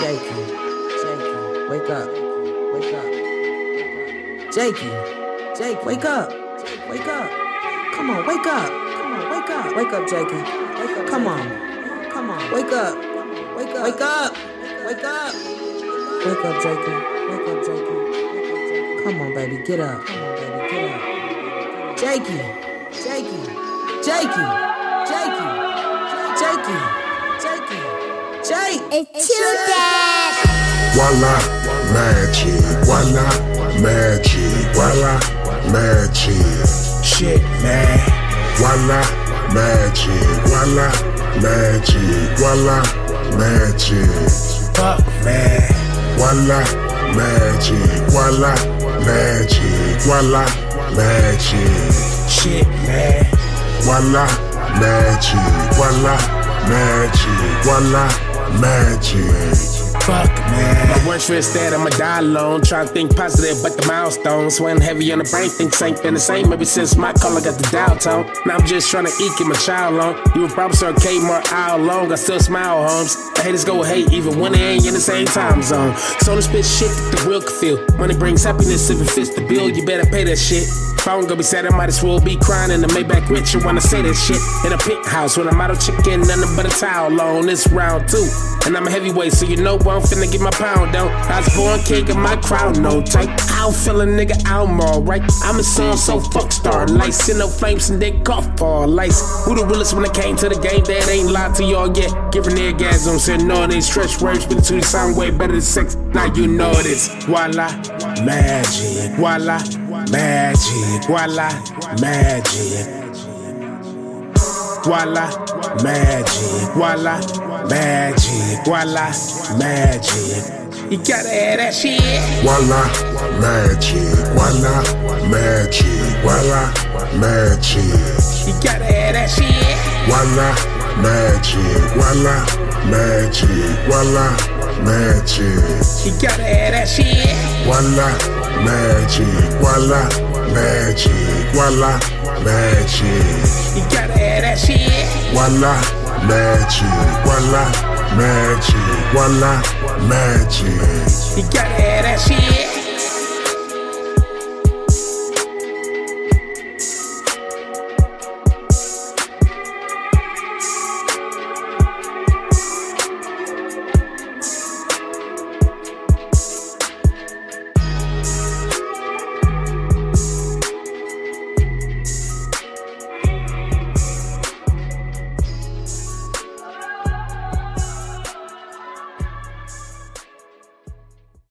Jakey, Jakey, wake up, wake up. Jakey, Jake, wake up, wake up. Come on, wake up, come on, wake up, wake up, Jakey. Wake up, come on, come on, wake up, wake up, wake up, wake up, wake up, Jakey, wake up, Jakey. Come on, baby, get up, come on, baby, get up. Jakey, Jakey, Jakey, Jakey, Jakey, Jake. It's too dead. Voila, magic. Voila, magic. Voila, magic. Shit, man. Voila, magic. Voila, magic. Voila, magic. Fuck, man. Voila, magic. Voila, magic. Voila, magic. Shit, man. Voila, magic. Voila, magic. Voila, magic. Fuck, man. My worst fear is that I'ma die alone. Trying to think positive, but the milestones weighing heavy on the brain. Things ain't been the same ever since my color got the dial tone. Now I'm just trying to eke in my child on. You would probably start Kmart hour long. I still smile, homes. Haters go hate even when they ain't in the same time zone. So to spit shit that the real can feel. Money brings happiness if it fits the bill. You better pay that shit. If I don't go be sad, I might as well be crying in the Maybach rich. You wanna say that shit in a penthouse with a model chicken, nothing but a towel on. This round two, and I'm a heavyweight, so you know I'm finna get my pound on. I was born king of my crown, no type. I don't feel a nigga, I'm alright. I'm a son, so fuck star lights. Send no flames and then cough ball lights. Who the realest when it came to the game? That ain't lied to y'all yet. Giving orgasm, said no, they stretch words, but to the sound way better than sex. Now you know this. Voila, magic. Voila, magic. Voila, magic. Voila, magic. Voila, magic. Voila, magic. You gotta have that shit. Voila, magic. Voila, magic. Voila, magic. You gotta have that shit. Voila, magic. Voila, magic. Voila, magic. You gotta have that shit. Voila, magic. Voila, magic. Voila, magic. You gotta have that shit. Voila, magic. Voila, magic. Voila, magic. You gotta have that shit.